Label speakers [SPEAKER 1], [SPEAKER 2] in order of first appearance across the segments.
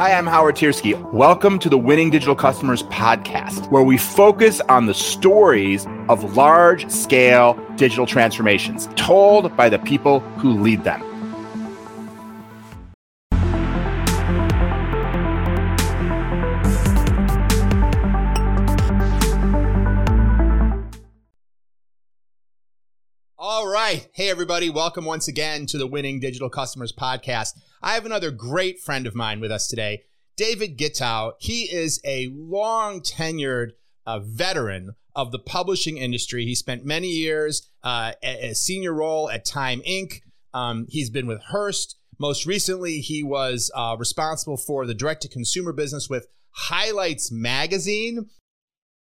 [SPEAKER 1] Hi, I'm Howard Tiersky. Welcome to the Winning Digital Customers podcast, where we focus on the stories of large scale digital transformations told by the people who lead them. Everybody. Welcome once again to the Winning Digital Customers podcast. I have another great friend of mine with us today, David Gitow. He is a long tenured uh, veteran of the publishing industry. He spent many years uh, a, a senior role at Time Inc. Um, he's been with Hearst. Most recently, he was uh, responsible for the direct to consumer business with Highlights Magazine,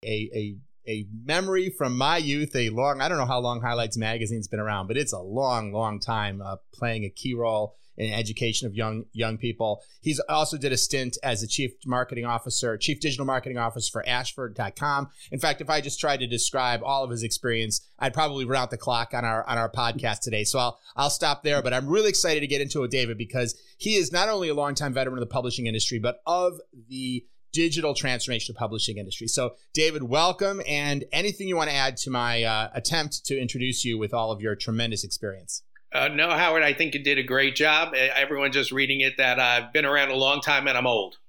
[SPEAKER 1] a, a a memory from my youth, a long, I don't know how long Highlights Magazine's been around, but it's a long, long time uh, playing a key role in education of young young people. He's also did a stint as a chief marketing officer, chief digital marketing officer for Ashford.com. In fact, if I just tried to describe all of his experience, I'd probably run out the clock on our on our podcast today. So I'll I'll stop there. But I'm really excited to get into it, David, because he is not only a longtime veteran of the publishing industry, but of the digital transformation of publishing industry. So, David, welcome, and anything you want to add to my uh, attempt to introduce you with all of your tremendous experience.
[SPEAKER 2] Uh, no, Howard, I think you did a great job. Everyone just reading it that I've been around a long time and I'm old.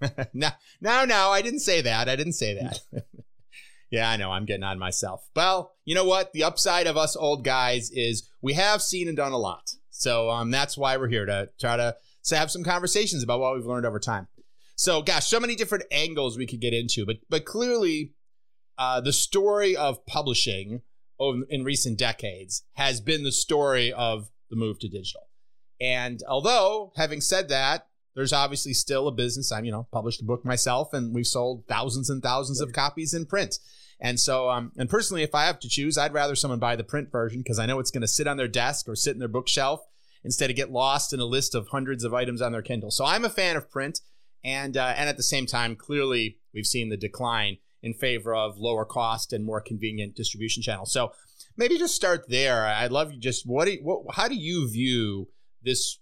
[SPEAKER 1] no, no, no, I didn't say that. I didn't say that. yeah, I know. I'm getting on myself. Well, you know what? The upside of us old guys is we have seen and done a lot. So um, that's why we're here to try to, to have some conversations about what we've learned over time. So, gosh, so many different angles we could get into, but but clearly, uh, the story of publishing in recent decades has been the story of the move to digital. And although, having said that, there's obviously still a business. I'm, you know, published a book myself, and we've sold thousands and thousands of copies in print. And so, um, and personally, if I have to choose, I'd rather someone buy the print version because I know it's going to sit on their desk or sit in their bookshelf instead of get lost in a list of hundreds of items on their Kindle. So I'm a fan of print and uh, and at the same time, clearly we've seen the decline in favor of lower cost and more convenient distribution channels. So maybe just start there. I'd love you just what, do you, what how do you view this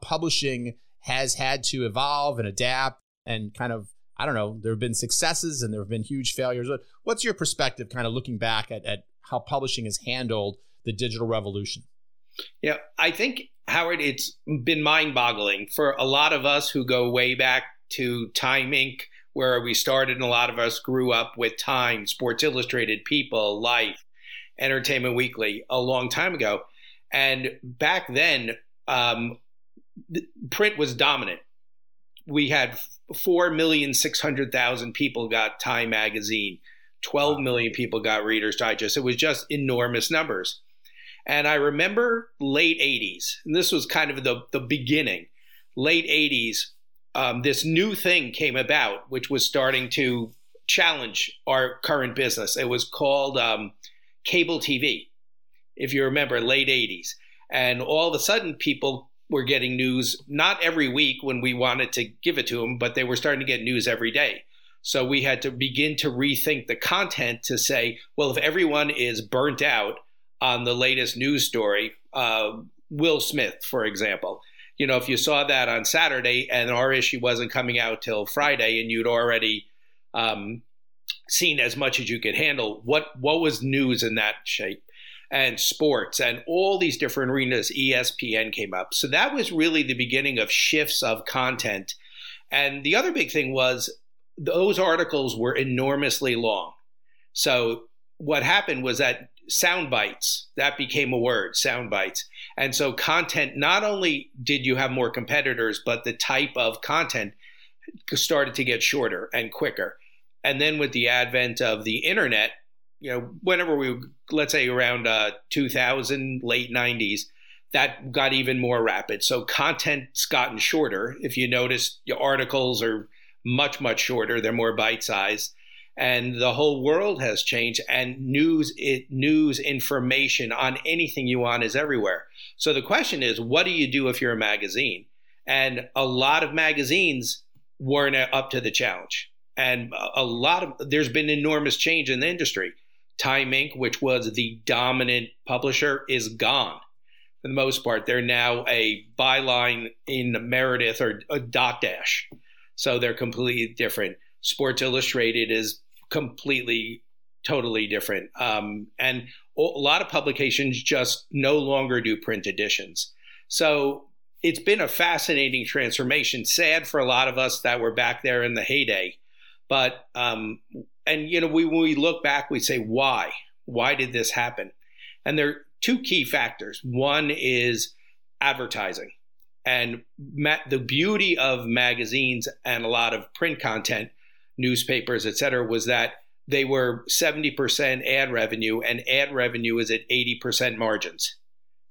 [SPEAKER 1] publishing has had to evolve and adapt and kind of I don't know there have been successes and there have been huge failures. What's your perspective, kind of looking back at, at how publishing has handled the digital revolution?
[SPEAKER 2] Yeah, I think Howard, it's been mind boggling for a lot of us who go way back to Time Inc., where we started, and a lot of us grew up with Time, Sports Illustrated, People, Life, Entertainment Weekly a long time ago. And back then, um, print was dominant. We had 4,600,000 people got Time magazine, 12 million people got Reader's Digest. It was just enormous numbers. And I remember late 80s, and this was kind of the, the beginning, late 80s, um, this new thing came about, which was starting to challenge our current business. It was called um, cable TV, if you remember, late 80s. And all of a sudden, people were getting news not every week when we wanted to give it to them, but they were starting to get news every day. So we had to begin to rethink the content to say, well, if everyone is burnt out, on the latest news story, uh, Will Smith, for example. You know, if you saw that on Saturday and our issue wasn't coming out till Friday, and you'd already um, seen as much as you could handle, what what was news in that shape? And sports and all these different arenas, ESPN came up. So that was really the beginning of shifts of content. And the other big thing was those articles were enormously long. So what happened was that sound bites. That became a word sound bites. And so content not only did you have more competitors but the type of content started to get shorter and quicker. And then with the advent of the internet you know whenever we let's say around uh, 2000 late 90s that got even more rapid. So content's gotten shorter. If you notice your articles are much much shorter. They're more bite sized and the whole world has changed and news it, news information on anything you want is everywhere. So the question is what do you do if you're a magazine? And a lot of magazines weren't up to the challenge. And a lot of there's been enormous change in the industry. Time inc which was the dominant publisher is gone. For the most part. They're now a byline in Meredith or a Dotdash So they're completely different. Sports Illustrated is completely, totally different. Um, and a lot of publications just no longer do print editions. So it's been a fascinating transformation. Sad for a lot of us that were back there in the heyday. But, um, and, you know, we, when we look back, we say, why? Why did this happen? And there are two key factors. One is advertising. And ma- the beauty of magazines and a lot of print content, newspapers, et cetera, was that they were 70% ad revenue, and ad revenue is at 80% margins.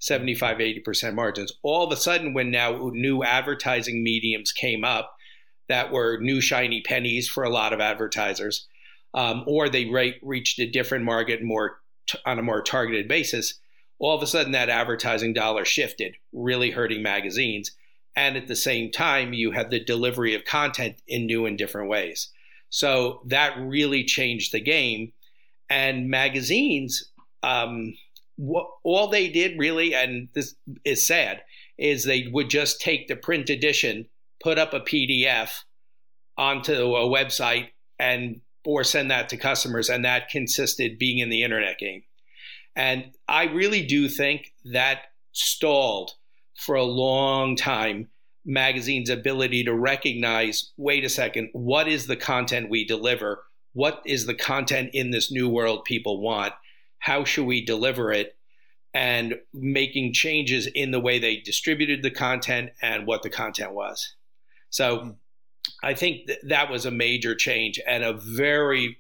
[SPEAKER 2] 75 80% margins all of a sudden when now new advertising mediums came up that were new shiny pennies for a lot of advertisers um, or they re- reached a different market more t- on a more targeted basis all of a sudden that advertising dollar shifted, really hurting magazines. And at the same time, you had the delivery of content in new and different ways. So that really changed the game. And magazines, um, what, all they did really, and this is sad, is they would just take the print edition, put up a PDF onto a website, and or send that to customers, and that consisted being in the internet game. And I really do think that stalled for a long time magazine's ability to recognize wait a second, what is the content we deliver? What is the content in this new world people want? How should we deliver it? And making changes in the way they distributed the content and what the content was. So hmm. I think th- that was a major change and a very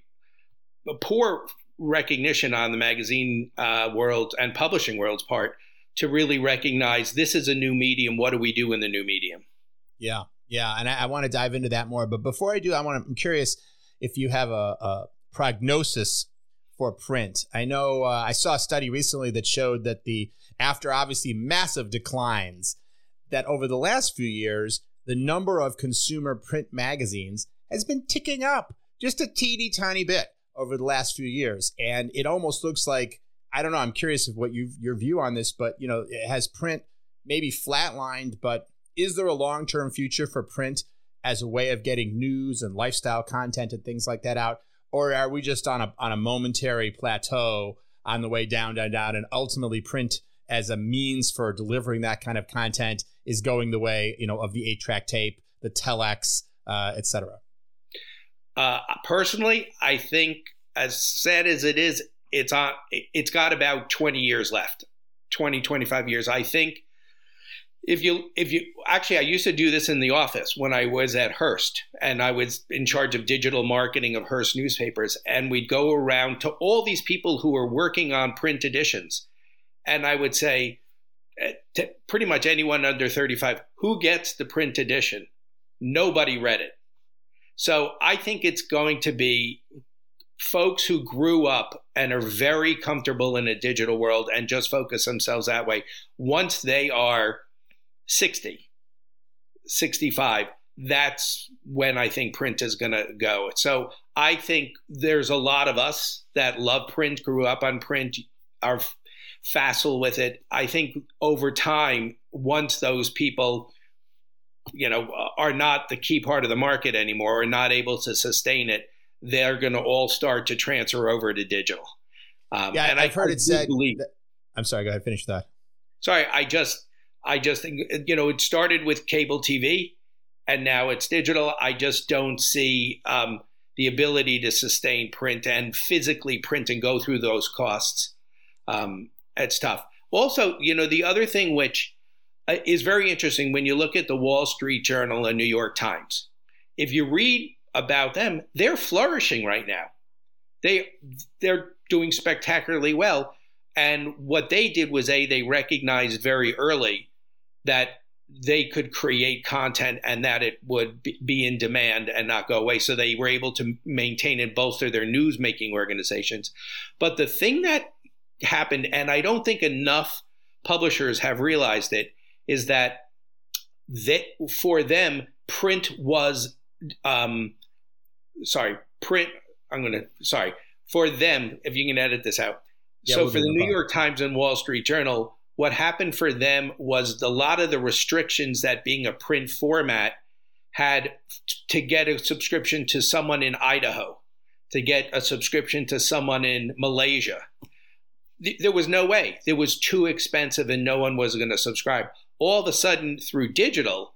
[SPEAKER 2] poor recognition on the magazine uh, world and publishing world's part to really recognize this is a new medium. What do we do in the new medium?
[SPEAKER 1] Yeah, yeah, and I, I want to dive into that more. But before I do, I want to. I'm curious if you have a, a prognosis for print. I know uh, I saw a study recently that showed that the after obviously massive declines, that over the last few years, the number of consumer print magazines has been ticking up just a teeny tiny bit over the last few years, and it almost looks like I don't know. I'm curious of what you your view on this, but you know, it has print maybe flatlined, but is there a long term future for print as a way of getting news and lifestyle content and things like that out, or are we just on a on a momentary plateau on the way down, down, down, and ultimately print as a means for delivering that kind of content is going the way you know of the eight track tape, the telex, uh, etc.
[SPEAKER 2] Uh, personally, I think as sad as it is, it's on. It's got about 20 years left, 20, 25 years. I think if you if you actually I used to do this in the office when I was at Hearst and I was in charge of digital marketing of Hearst newspapers and we'd go around to all these people who were working on print editions and I would say eh, to pretty much anyone under 35 who gets the print edition nobody read it so I think it's going to be folks who grew up and are very comfortable in a digital world and just focus themselves that way. Once they are 60, 65, that's when I think print is going to go. So I think there's a lot of us that love print, grew up on print, are facile with it. I think over time, once those people you know, are not the key part of the market anymore or not able to sustain it, they're going to all start to transfer over to digital.
[SPEAKER 1] Um, yeah, and I've I, heard I it said. That, I'm sorry. Go ahead. Finish that.
[SPEAKER 2] Sorry, I just, I just think you know, it started with cable TV, and now it's digital. I just don't see um, the ability to sustain print and physically print and go through those costs. Um, it's tough. Also, you know, the other thing which uh, is very interesting when you look at the Wall Street Journal and New York Times. If you read about them, they're flourishing right now. They they're doing spectacularly well. And what they did was a they recognized very early that they could create content and that it would be in demand and not go away. So they were able to maintain and bolster their news making organizations. But the thing that happened, and I don't think enough publishers have realized it, is that that for them print was um, sorry print i'm gonna sorry for them if you can edit this out yeah, so we'll for the new york times and wall street journal what happened for them was a lot of the restrictions that being a print format had to get a subscription to someone in Idaho, to get a subscription to someone in Malaysia. There was no way. It was too expensive and no one was going to subscribe. All of a sudden, through digital,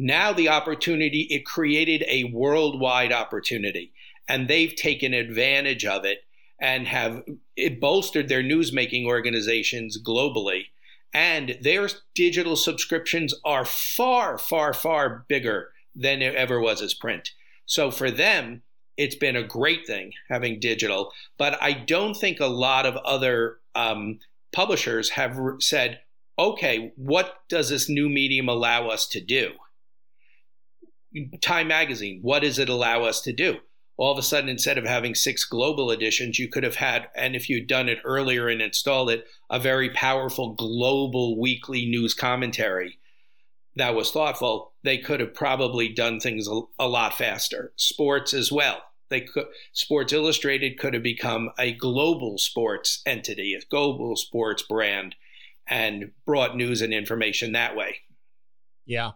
[SPEAKER 2] now the opportunity, it created a worldwide opportunity. And they've taken advantage of it and have it bolstered their newsmaking organizations globally. And their digital subscriptions are far, far, far bigger than it ever was as print. So for them, it's been a great thing having digital. But I don't think a lot of other um, publishers have said, okay, what does this new medium allow us to do? Time Magazine, what does it allow us to do? all of a sudden, instead of having six global editions, you could have had, and if you'd done it earlier and installed it, a very powerful global weekly news commentary that was thoughtful. They could have probably done things a, a lot faster. Sports as well. They could, Sports Illustrated could have become a global sports entity, a global sports brand, and brought news and information that way.
[SPEAKER 1] Yeah.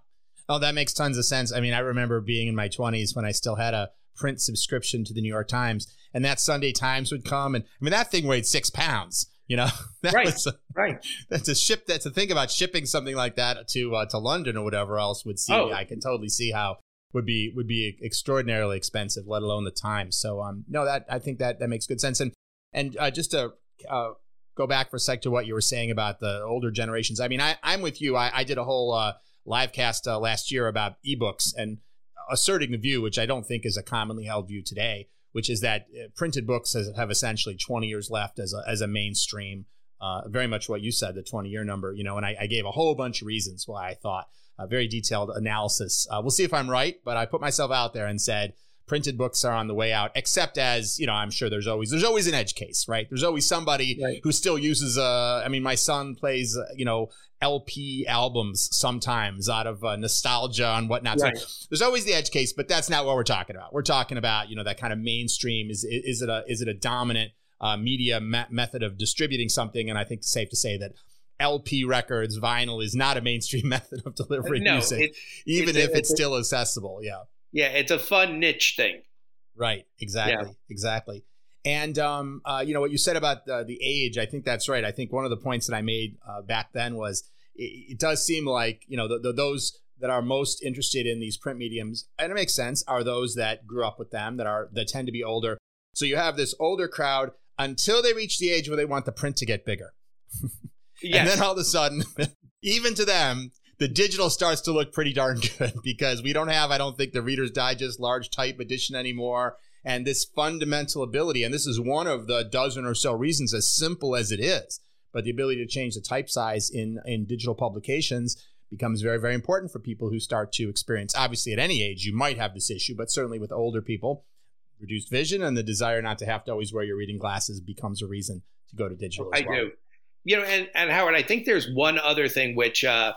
[SPEAKER 1] Oh, that makes tons of sense. I mean, I remember being in my 20s when I still had a print subscription to the New York Times, and that Sunday Times would come, and I mean that thing weighed six pounds. You know, that
[SPEAKER 2] right, was a, right.
[SPEAKER 1] That's a ship. That's to think about shipping something like that to uh, to London or whatever else would see. Oh. I can totally see how would be would be extraordinarily expensive, let alone the time. So, um, no, that I think that that makes good sense. And and uh, just to uh, go back for a sec to what you were saying about the older generations. I mean, I I'm with you. I, I did a whole uh, live cast uh, last year about ebooks and asserting the view, which I don't think is a commonly held view today, which is that uh, printed books has, have essentially 20 years left as a, as a mainstream. Uh, very much what you said, the 20 year number, you know, and I, I, gave a whole bunch of reasons why I thought a very detailed analysis. Uh, we'll see if I'm right, but I put myself out there and said printed books are on the way out except as you know i'm sure there's always there's always an edge case right there's always somebody right. who still uses uh i mean my son plays uh, you know lp albums sometimes out of uh, nostalgia and whatnot right. so there's always the edge case but that's not what we're talking about we're talking about you know that kind of mainstream is is it a is it a dominant uh, media me- method of distributing something and i think it's safe to say that LP records, vinyl is not a mainstream method of delivering no, music, even it's if it's, it's still accessible. Yeah
[SPEAKER 2] yeah, it's a fun niche thing.
[SPEAKER 1] Right. Exactly. Yeah. Exactly. And um, uh, you know what you said about uh, the age, I think that's right. I think one of the points that I made uh, back then was it, it, does seem like you know the, the, those that are most interested in these print mediums, and it makes sense, are those that grew up with them, that are that tend to be older. So you have this older crowd until they reach the age where they want the print to get bigger. yes. And then all of a sudden, even to them, the digital starts to look pretty darn good because we don't have, I don't think, the Reader's Digest large type edition anymore. And this fundamental ability, and this is one of the dozen or so reasons, as simple as it is, but the ability to change the type size in, in digital publications becomes very, very important for people who start to experience. Obviously, at any age, you might have this issue, but certainly with older people, reduced vision and the desire not to have to always wear your reading glasses becomes a reason to go to digital. I well. do.
[SPEAKER 2] You know, and, and Howard, I think there's one other thing which uh,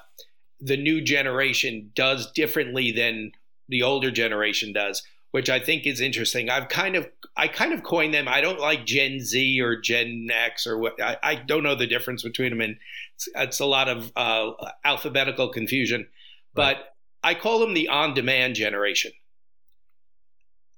[SPEAKER 2] the new generation does differently than the older generation does, which I think is interesting. I've kind of I kind of coined them. I don't like Gen Z or Gen X or what. I, I don't know the difference between them, and it's, it's a lot of uh, alphabetical confusion. Right. But I call them the on-demand generation.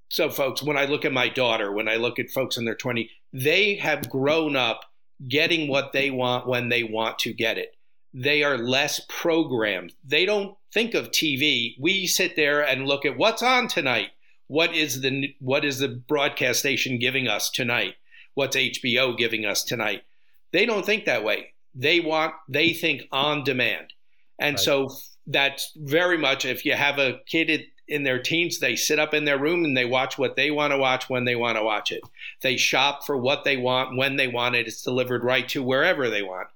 [SPEAKER 2] So, folks, when I look at my daughter, when I look at folks in their 20, they have grown up getting what they want when they want to get it they are less programmed. They don't think of TV. We sit there and look at what's on tonight. What is the what is the broadcast station giving us tonight? What's HBO giving us tonight? They don't think that way. They want they think on demand. And right. so that's very much if you have a kid in their teens, they sit up in their room and they watch what they want to watch when they want to watch it. They shop for what they want when they want it. It's delivered right to wherever they want.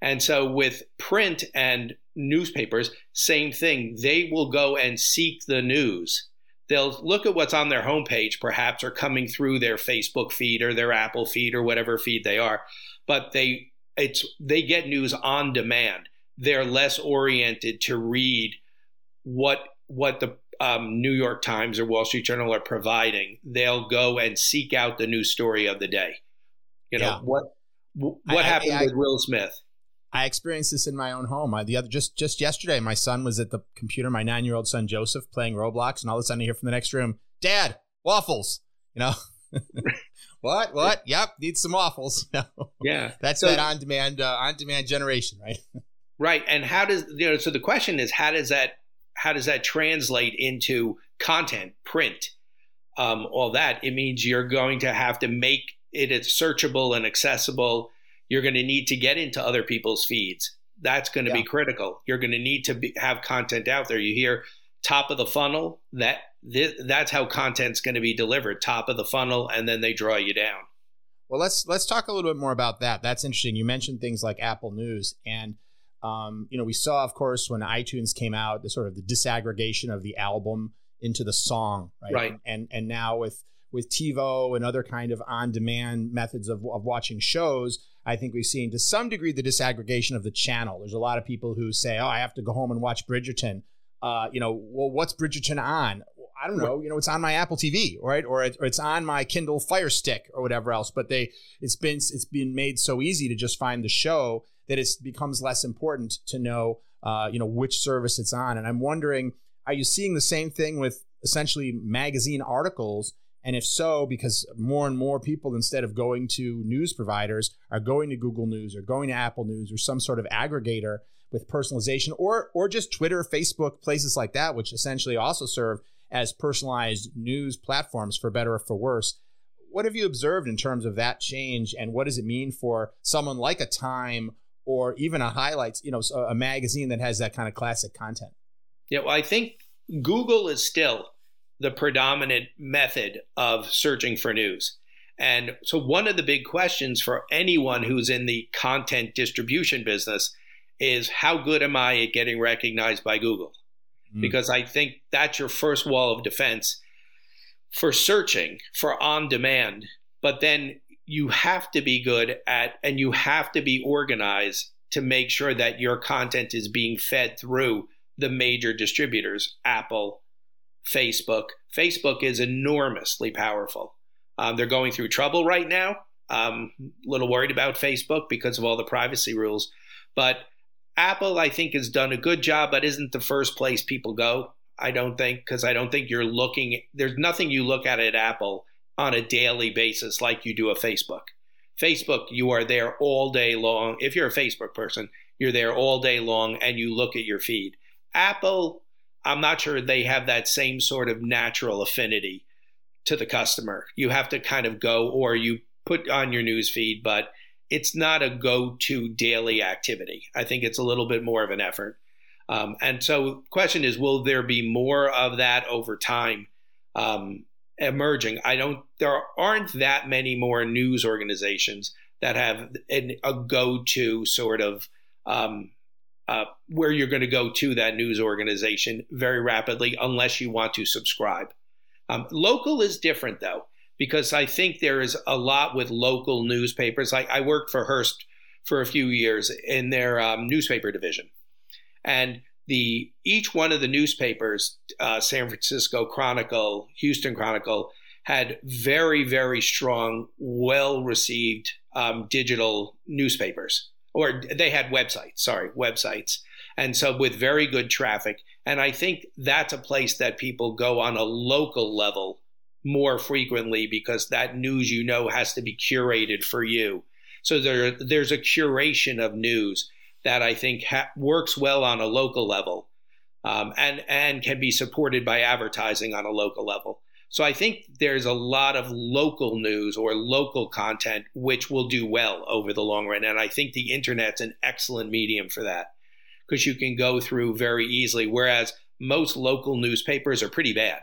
[SPEAKER 2] And so with print and newspapers, same thing. They will go and seek the news. They'll look at what's on their homepage, perhaps, or coming through their Facebook feed or their Apple feed or whatever feed they are. But they it's they get news on demand. They're less oriented to read what what the um, New York Times or Wall Street Journal are providing. They'll go and seek out the news story of the day. You know yeah. what what I, happened I, I, with Will Smith?
[SPEAKER 1] I experienced this in my own home. I, the other just just yesterday, my son was at the computer. My nine year old son Joseph playing Roblox, and all of a sudden, I hear from the next room, "Dad, waffles." You know, what? What? Yep, need some waffles.
[SPEAKER 2] yeah,
[SPEAKER 1] that's so, that on demand uh, on demand generation, right?
[SPEAKER 2] right. And how does you know? So the question is, how does that how does that translate into content, print, um, all that? It means you're going to have to make it searchable and accessible you're going to need to get into other people's feeds. That's going to yeah. be critical. You're going to need to be, have content out there. You hear top of the funnel. That th- that's how content's going to be delivered. Top of the funnel, and then they draw you down.
[SPEAKER 1] Well, let's let's talk a little bit more about that. That's interesting. You mentioned things like Apple News, and um, you know we saw, of course, when iTunes came out, the sort of the disaggregation of the album into the song, right?
[SPEAKER 2] Right.
[SPEAKER 1] And and now with with TiVo and other kind of on-demand methods of, of watching shows, I think we've seen to some degree the disaggregation of the channel. There's a lot of people who say, "Oh, I have to go home and watch Bridgerton." Uh, you know, well, what's Bridgerton on? I don't know. You know, it's on my Apple TV, right? Or, it, or it's on my Kindle Fire Stick or whatever else. But they, it's been it's been made so easy to just find the show that it becomes less important to know, uh, you know, which service it's on. And I'm wondering, are you seeing the same thing with essentially magazine articles? And if so, because more and more people, instead of going to news providers, are going to Google News or going to Apple News or some sort of aggregator with personalization, or or just Twitter, Facebook, places like that, which essentially also serve as personalized news platforms for better or for worse. What have you observed in terms of that change, and what does it mean for someone like a Time or even a Highlights, you know, a magazine that has that kind of classic content?
[SPEAKER 2] Yeah, well, I think Google is still the predominant method of searching for news. And so, one of the big questions for anyone who's in the content distribution business is how good am I at getting recognized by Google? Mm. Because I think that's your first wall of defense for searching for on demand. But then you have to be good at and you have to be organized to make sure that your content is being fed through the major distributors Apple, Facebook. Facebook is enormously powerful. Um, they're going through trouble right now. I'm a little worried about Facebook because of all the privacy rules. But Apple, I think, has done a good job, but isn't the first place people go. I don't think, because I don't think you're looking, there's nothing you look at at Apple on a daily basis like you do a Facebook. Facebook, you are there all day long. If you're a Facebook person, you're there all day long and you look at your feed. Apple, I'm not sure they have that same sort of natural affinity to the customer. You have to kind of go or you put on your news feed, but it's not a go-to daily activity. I think it's a little bit more of an effort. Um, and so, question is, will there be more of that over time um, emerging? I don't. There aren't that many more news organizations that have an, a go-to sort of um, uh, where you're going to go to that news organization very rapidly unless you want to subscribe. Um, local is different though, because I think there is a lot with local newspapers. Like I worked for Hearst for a few years in their um, newspaper division, and the each one of the newspapers, uh, San Francisco Chronicle, Houston Chronicle, had very very strong, well received um, digital newspapers or they had websites, sorry, websites. And so with very good traffic. And I think that's a place that people go on a local level more frequently because that news you know has to be curated for you. So there, there's a curation of news that I think ha- works well on a local level um, and, and can be supported by advertising on a local level. So I think there's a lot of local news or local content which will do well over the long run. And I think the internet's an excellent medium for that because you can go through very easily. Whereas most local newspapers are pretty bad.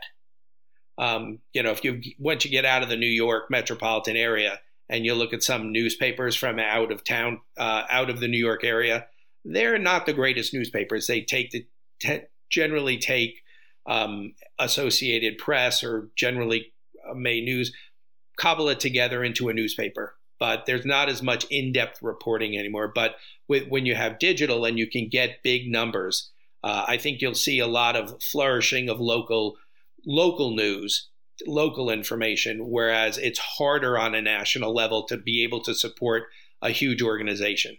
[SPEAKER 2] Um, you know, if you once you get out of the New York metropolitan area and you look at some newspapers from out of town, uh, out of the New York area, they're not the greatest newspapers. They take the te- generally take um, Associated Press or generally uh, May News, cobble it together into a newspaper. But there's not as much in depth reporting anymore. But with, when you have digital and you can get big numbers, uh, I think you'll see a lot of flourishing of local local news, local information, whereas it's harder on a national level to be able to support a huge organization.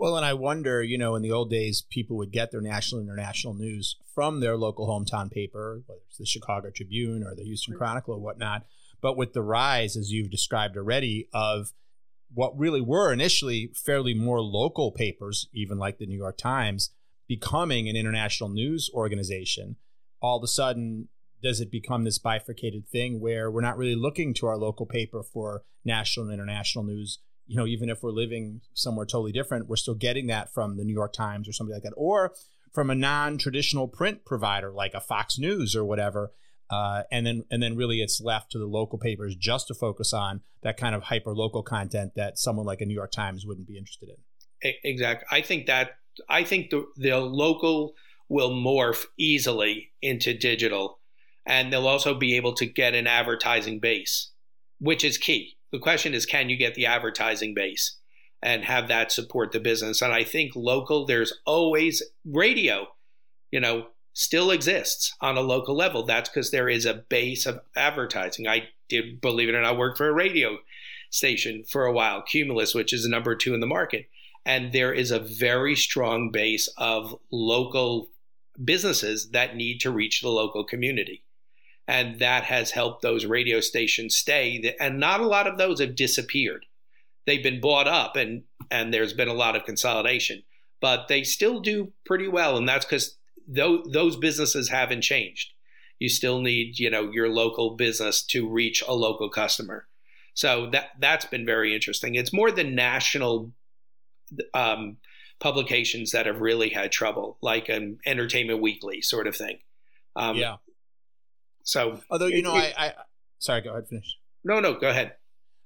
[SPEAKER 1] Well, and I wonder, you know, in the old days, people would get their national and international news from their local hometown paper, whether it's the Chicago Tribune or the Houston Chronicle or whatnot. But with the rise, as you've described already, of what really were initially fairly more local papers, even like the New York Times, becoming an international news organization, all of a sudden, does it become this bifurcated thing where we're not really looking to our local paper for national and international news? You know, even if we're living somewhere totally different, we're still getting that from the New York Times or somebody like that, or from a non-traditional print provider like a Fox News or whatever. Uh, and then and then really it's left to the local papers just to focus on that kind of hyper local content that someone like a New York Times wouldn't be interested in.
[SPEAKER 2] Exactly. I think that I think the the local will morph easily into digital, and they'll also be able to get an advertising base, which is key. The question is, can you get the advertising base and have that support the business? And I think local, there's always radio. You know, still exists on a local level. That's because there is a base of advertising. I did, believe it or not, work for a radio station for a while, Cumulus, which is number two in the market. And there is a very strong base of local businesses that need to reach the local community. And that has helped those radio stations stay. And not a lot of those have disappeared. They've been bought up and, and there's been a lot of consolidation, but they still do pretty well. And that's because those, those businesses haven't changed. You still need, you know, your local business to reach a local customer. So that that's been very interesting. It's more the national um, publications that have really had trouble, like an Entertainment Weekly sort of thing.
[SPEAKER 1] Um, yeah.
[SPEAKER 2] So,
[SPEAKER 1] although you know, it, I, I sorry, go ahead, finish.
[SPEAKER 2] No, no, go ahead.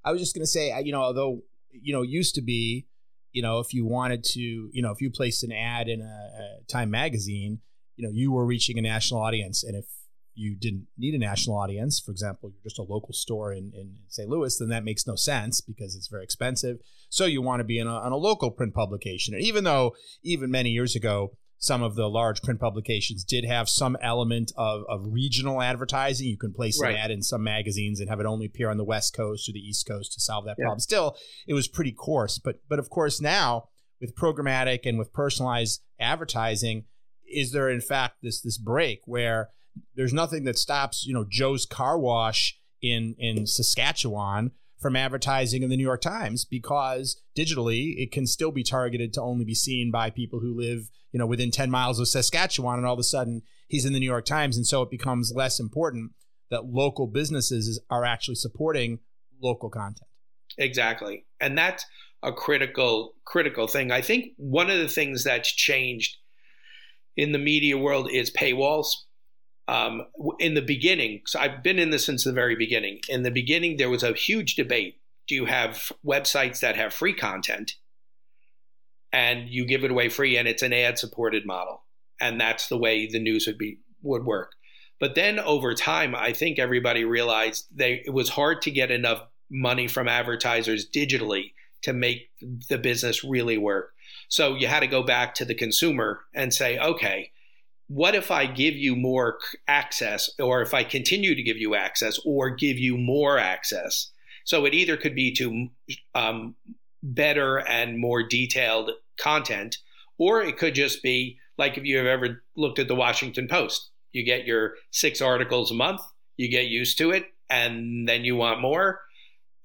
[SPEAKER 1] I was just going to say, you know, although you know, used to be, you know, if you wanted to, you know, if you placed an ad in a, a Time magazine, you know you were reaching a national audience and if you didn't need a national audience for example you're just a local store in, in st louis then that makes no sense because it's very expensive so you want to be in a, on a local print publication and even though even many years ago some of the large print publications did have some element of, of regional advertising. You can place right. an ad in some magazines and have it only appear on the West Coast or the East Coast to solve that yeah. problem. Still, it was pretty coarse. But but of course now with programmatic and with personalized advertising, is there in fact this this break where there's nothing that stops you know Joe's car wash in in Saskatchewan from advertising in the New York Times because digitally it can still be targeted to only be seen by people who live you know within 10 miles of Saskatchewan and all of a sudden he's in the New York Times and so it becomes less important that local businesses are actually supporting local content.
[SPEAKER 2] Exactly. And that's a critical critical thing. I think one of the things that's changed in the media world is paywalls. Um, in the beginning, so I've been in this since the very beginning. In the beginning, there was a huge debate. Do you have websites that have free content and you give it away free and it's an ad supported model? And that's the way the news would be would work. But then over time, I think everybody realized they it was hard to get enough money from advertisers digitally to make the business really work. So you had to go back to the consumer and say, okay, what if I give you more access, or if I continue to give you access, or give you more access? So it either could be to um, better and more detailed content, or it could just be like if you have ever looked at the Washington Post, you get your six articles a month, you get used to it, and then you want more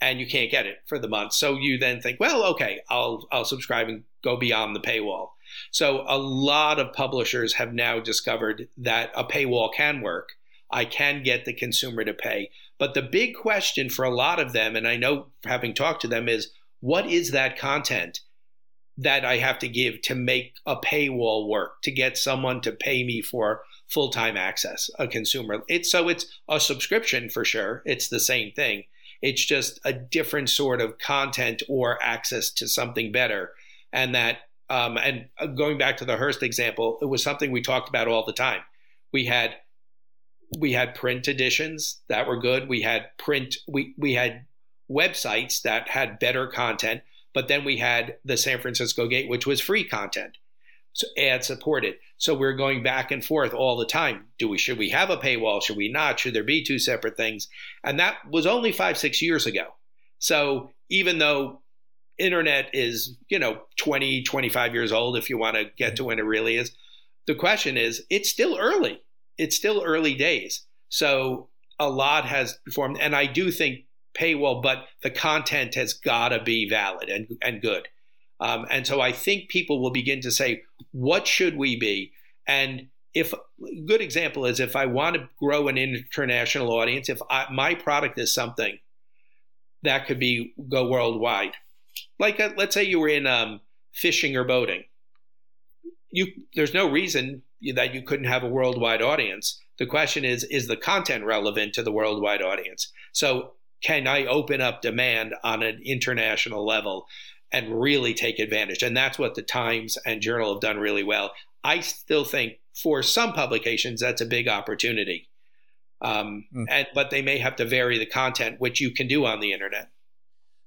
[SPEAKER 2] and you can't get it for the month. So you then think, well, okay, I'll I'll subscribe and go beyond the paywall. So a lot of publishers have now discovered that a paywall can work. I can get the consumer to pay. But the big question for a lot of them, and I know having talked to them, is what is that content that I have to give to make a paywall work, to get someone to pay me for full time access, a consumer? It's so it's a subscription for sure. It's the same thing it's just a different sort of content or access to something better. And that, um, and going back to the Hearst example, it was something we talked about all the time. We had, we had print editions that were good. We had print, we, we had websites that had better content, but then we had the San Francisco Gate, which was free content so ad supported. So we're going back and forth all the time. Do we should we have a paywall? Should we not? Should there be two separate things? And that was only five six years ago. So even though internet is, you know, 20, 25 years old if you want to get to when it really is. The question is, it's still early. It's still early days. So a lot has formed. And I do think paywall, but the content has got to be valid and, and good. Um, and so I think people will begin to say, what should we be? And if good example is if I want to grow an international audience, if I, my product is something that could be go worldwide, like a, uh, let's say you were in um, fishing or boating, you there's no reason that you couldn't have a worldwide audience. The question is, is the content relevant to the worldwide audience? So can I open up demand on an international level and really take advantage? And that's what the Times and Journal have done really well. I still think for some publications that's a big opportunity, um, mm. and but they may have to vary the content, which you can do on the internet.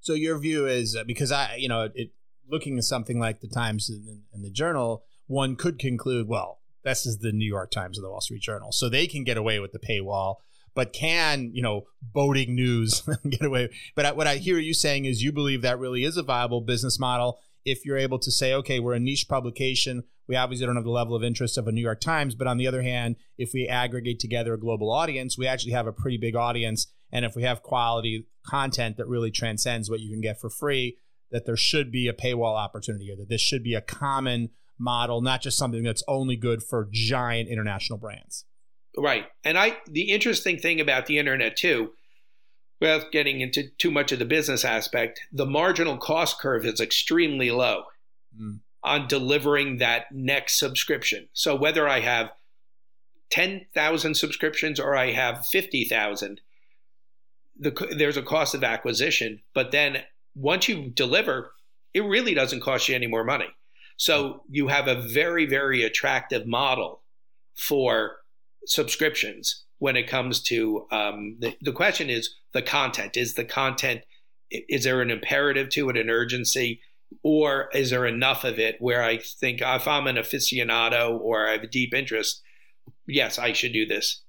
[SPEAKER 1] So your view is uh, because I, you know, it, looking at something like the Times and, and the Journal, one could conclude, well, this is the New York Times and the Wall Street Journal, so they can get away with the paywall but can you know boating news get away. But what i hear you saying is you believe that really is a viable business model. If you're able to say okay we're a niche publication we obviously don't have the level of interest of a new york times but on the other hand if we aggregate together a global audience we actually have a pretty big audience and if we have quality content that really transcends what you can get for free that there should be a paywall opportunity or that this should be a common model not just something that's only good for giant international brands
[SPEAKER 2] Right. And I the interesting thing about the internet too, without getting into too much of the business aspect, the marginal cost curve is extremely low mm. on delivering that next subscription. So whether I have 10,000 subscriptions or I have 50,000, the, there's a cost of acquisition, but then once you deliver, it really doesn't cost you any more money. So you have a very, very attractive model for subscriptions when it comes to um, the, the question is the content. Is the content, is there an imperative to it, an urgency? Or is there enough of it where I think if I'm an aficionado or I have a deep interest, yes, I should do this.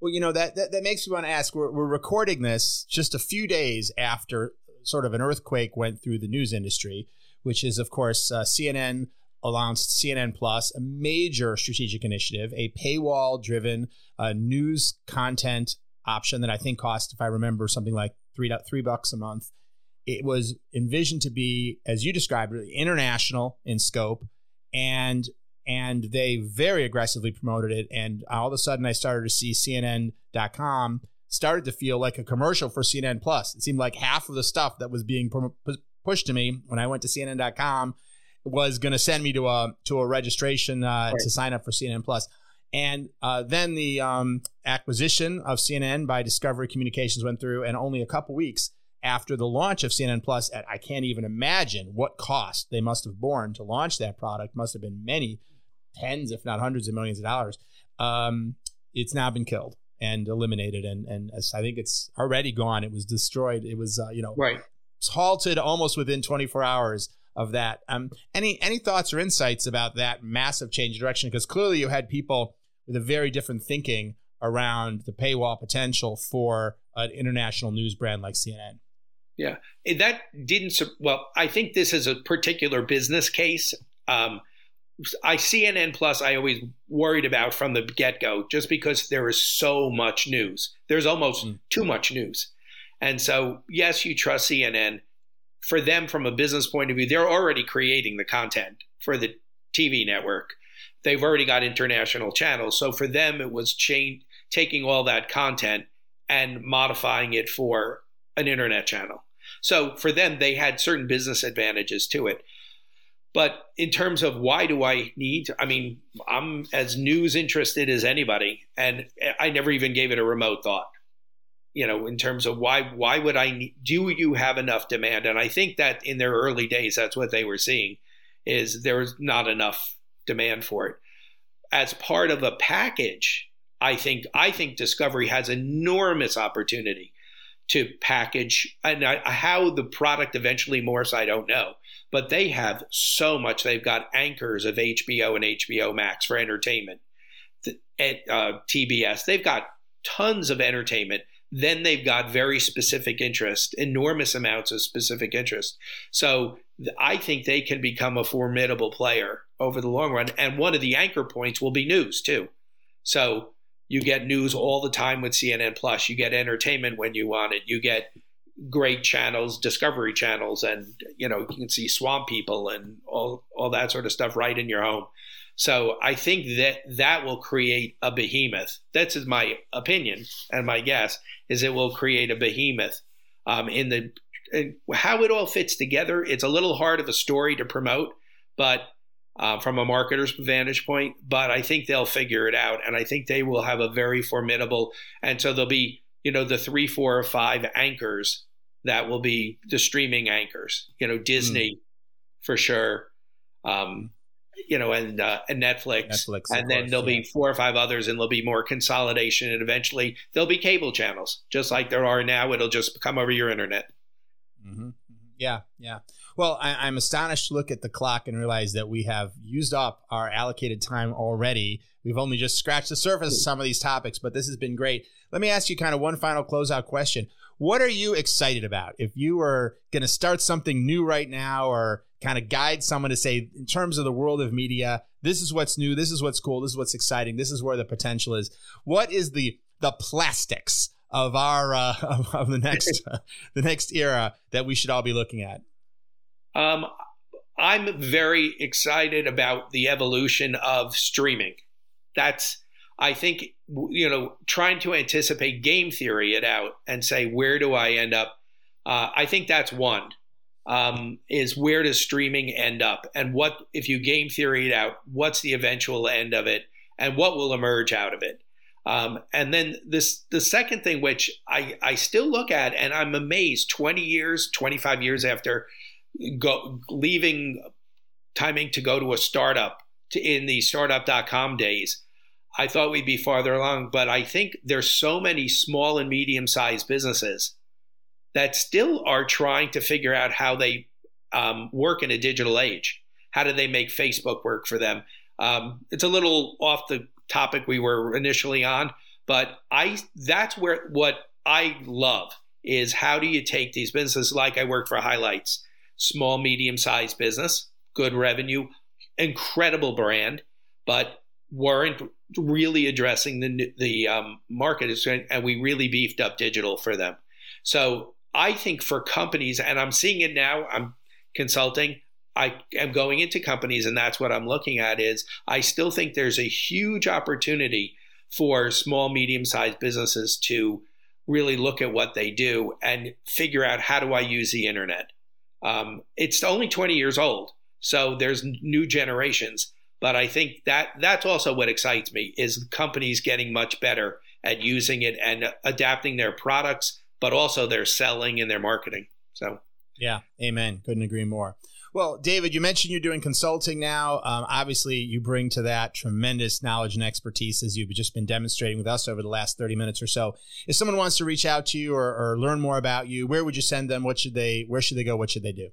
[SPEAKER 1] Well, you know that that, that makes me want to ask. We're, we're recording this just a few days after sort of an earthquake went through the news industry, which is of course uh, CNN announced CNN Plus, a major strategic initiative, a paywall driven uh, news content option that I think cost, if I remember, something like three three bucks a month. It was envisioned to be, as you described, international in scope, and and they very aggressively promoted it. And all of a sudden, I started to see CNN.com started to feel like a commercial for CNN Plus. It seemed like half of the stuff that was being pushed to me when I went to CNN.com was going to send me to a to a registration uh, right. to sign up for CNN Plus. And uh, then the um, acquisition of CNN by Discovery Communications went through, and only a couple weeks after the launch of CNN Plus, at I can't even imagine what cost they must have borne to launch that product. Must have been many tens, if not hundreds of millions of dollars. Um, it's now been killed and eliminated, and and I think it's already gone. It was destroyed. It was uh, you know
[SPEAKER 2] right.
[SPEAKER 1] halted almost within 24 hours of that. Um, any any thoughts or insights about that massive change of direction? Because clearly you had people with a very different thinking around the paywall potential for an international news brand like CNN.
[SPEAKER 2] Yeah, that didn't. Well, I think this is a particular business case. Um, I CNN Plus, I always worried about from the get go, just because there is so much news. There's almost mm. too much news, and so yes, you trust CNN for them from a business point of view, they're already creating the content for the TV network. They've already got international channels. So for them, it was change, taking all that content and modifying it for an internet channel. So for them, they had certain business advantages to it. But in terms of why do I need, I mean, I'm as news interested as anybody, and I never even gave it a remote thought you know, in terms of why why would I need, do you have enough demand? And I think that in their early days, that's what they were seeing, is there's not enough demand for it. As part of a package, I think I think Discovery has enormous opportunity to package and how the product eventually morphs, I don't know. But they have so much. They've got anchors of HBO and HBO Max for entertainment, at uh, TBS. They've got tons of entertainment then they've got very specific interest, enormous amounts of specific interest. So I think they can become a formidable player over the long run. And one of the anchor points will be news too. So you get news all the time with CNN Plus. You get entertainment when you want it. You get great channels, discovery channels, and you know you can see swamp people and all all that sort of stuff right in your home. So I think that that will create a behemoth. That's my opinion and my guess is it will create a behemoth. Um, in the in how it all fits together, it's a little hard of a story to promote, but uh, from a marketer's vantage point. But I think they'll figure it out, and I think they will have a very formidable. And so there'll be you know the three, four, or five anchors that will be the streaming anchors. You know, Disney mm. for sure. Um, you know, and uh, and Netflix, Netflix and then course, there'll yeah. be four or five others, and there'll be more consolidation, and eventually there'll be cable channels, just like there are now. It'll just come over your internet.
[SPEAKER 1] Mm-hmm. Yeah, yeah. Well, I, am astonished to look at the clock and realize that we have used up our allocated time already. We've only just scratched the surface of some of these topics, but this has been great. Let me ask you kind of one final closeout question. What are you excited about? If you are going to start something new right now or kind of guide someone to say, in terms of the world of media, this is what's new, this is what's cool, this is what's exciting, this is where the potential is. What is the the plastics of our uh, of, of the next uh, the next era that we should all be looking at?
[SPEAKER 2] Um, I'm very excited about the evolution of streaming. That's I think you know trying to anticipate game theory it out and say where do I end up. Uh, I think that's one um, is where does streaming end up and what if you game theory it out what's the eventual end of it and what will emerge out of it um, and then this the second thing which I, I still look at and i'm amazed 20 years 25 years after go, leaving Time Inc. to go to a startup to, in the startup.com days i thought we'd be farther along but i think there's so many small and medium sized businesses that still are trying to figure out how they um, work in a digital age. How do they make Facebook work for them? Um, it's a little off the topic we were initially on, but I that's where what I love is how do you take these businesses like I work for Highlights, small medium sized business, good revenue, incredible brand, but weren't really addressing the the um, market, and we really beefed up digital for them. So I think for companies, and I'm seeing it now, I'm consulting. I am going into companies, and that's what I'm looking at. Is I still think there's a huge opportunity for small, medium-sized businesses to really look at what they do and figure out how do I use the internet. Um, it's only 20 years old, so there's new generations. But I think that that's also what excites me is companies getting much better at using it and adapting their products but also their selling and their marketing. So,
[SPEAKER 1] yeah, amen. Couldn't agree more. Well, David, you mentioned you're doing consulting now. Um, obviously, you bring to that tremendous knowledge and expertise as you've just been demonstrating with us over the last 30 minutes or so. If someone wants to reach out to you or, or learn more about you, where would you send them? What should they? Where should they go? What should they do?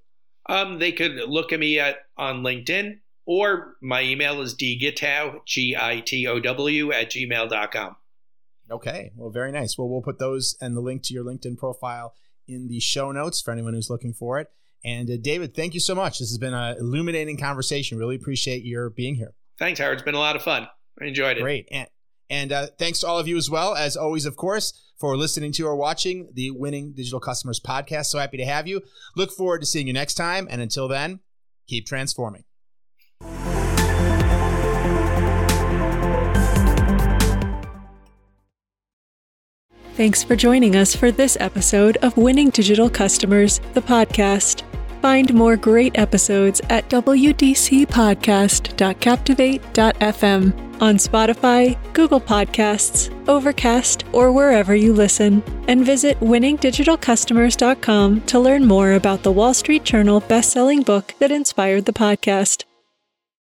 [SPEAKER 2] Um, they could look at me at on LinkedIn or my email is dgitow, G-I-T-O-W at gmail.com.
[SPEAKER 1] Okay. Well, very nice. Well, we'll put those and the link to your LinkedIn profile in the show notes for anyone who's looking for it. And uh, David, thank you so much. This has been an illuminating conversation. Really appreciate your being here.
[SPEAKER 2] Thanks, Howard. It's been a lot of fun. I enjoyed it.
[SPEAKER 1] Great. And, and uh, thanks to all of you as well, as always, of course, for listening to or watching the Winning Digital Customers podcast. So happy to have you. Look forward to seeing you next time. And until then, keep transforming.
[SPEAKER 3] Thanks for joining us for this episode of Winning Digital Customers, the podcast. Find more great episodes at wdcpodcast.captivate.fm on Spotify, Google Podcasts, Overcast, or wherever you listen. And visit winningdigitalcustomers.com to learn more about the Wall Street Journal best-selling book that inspired the podcast.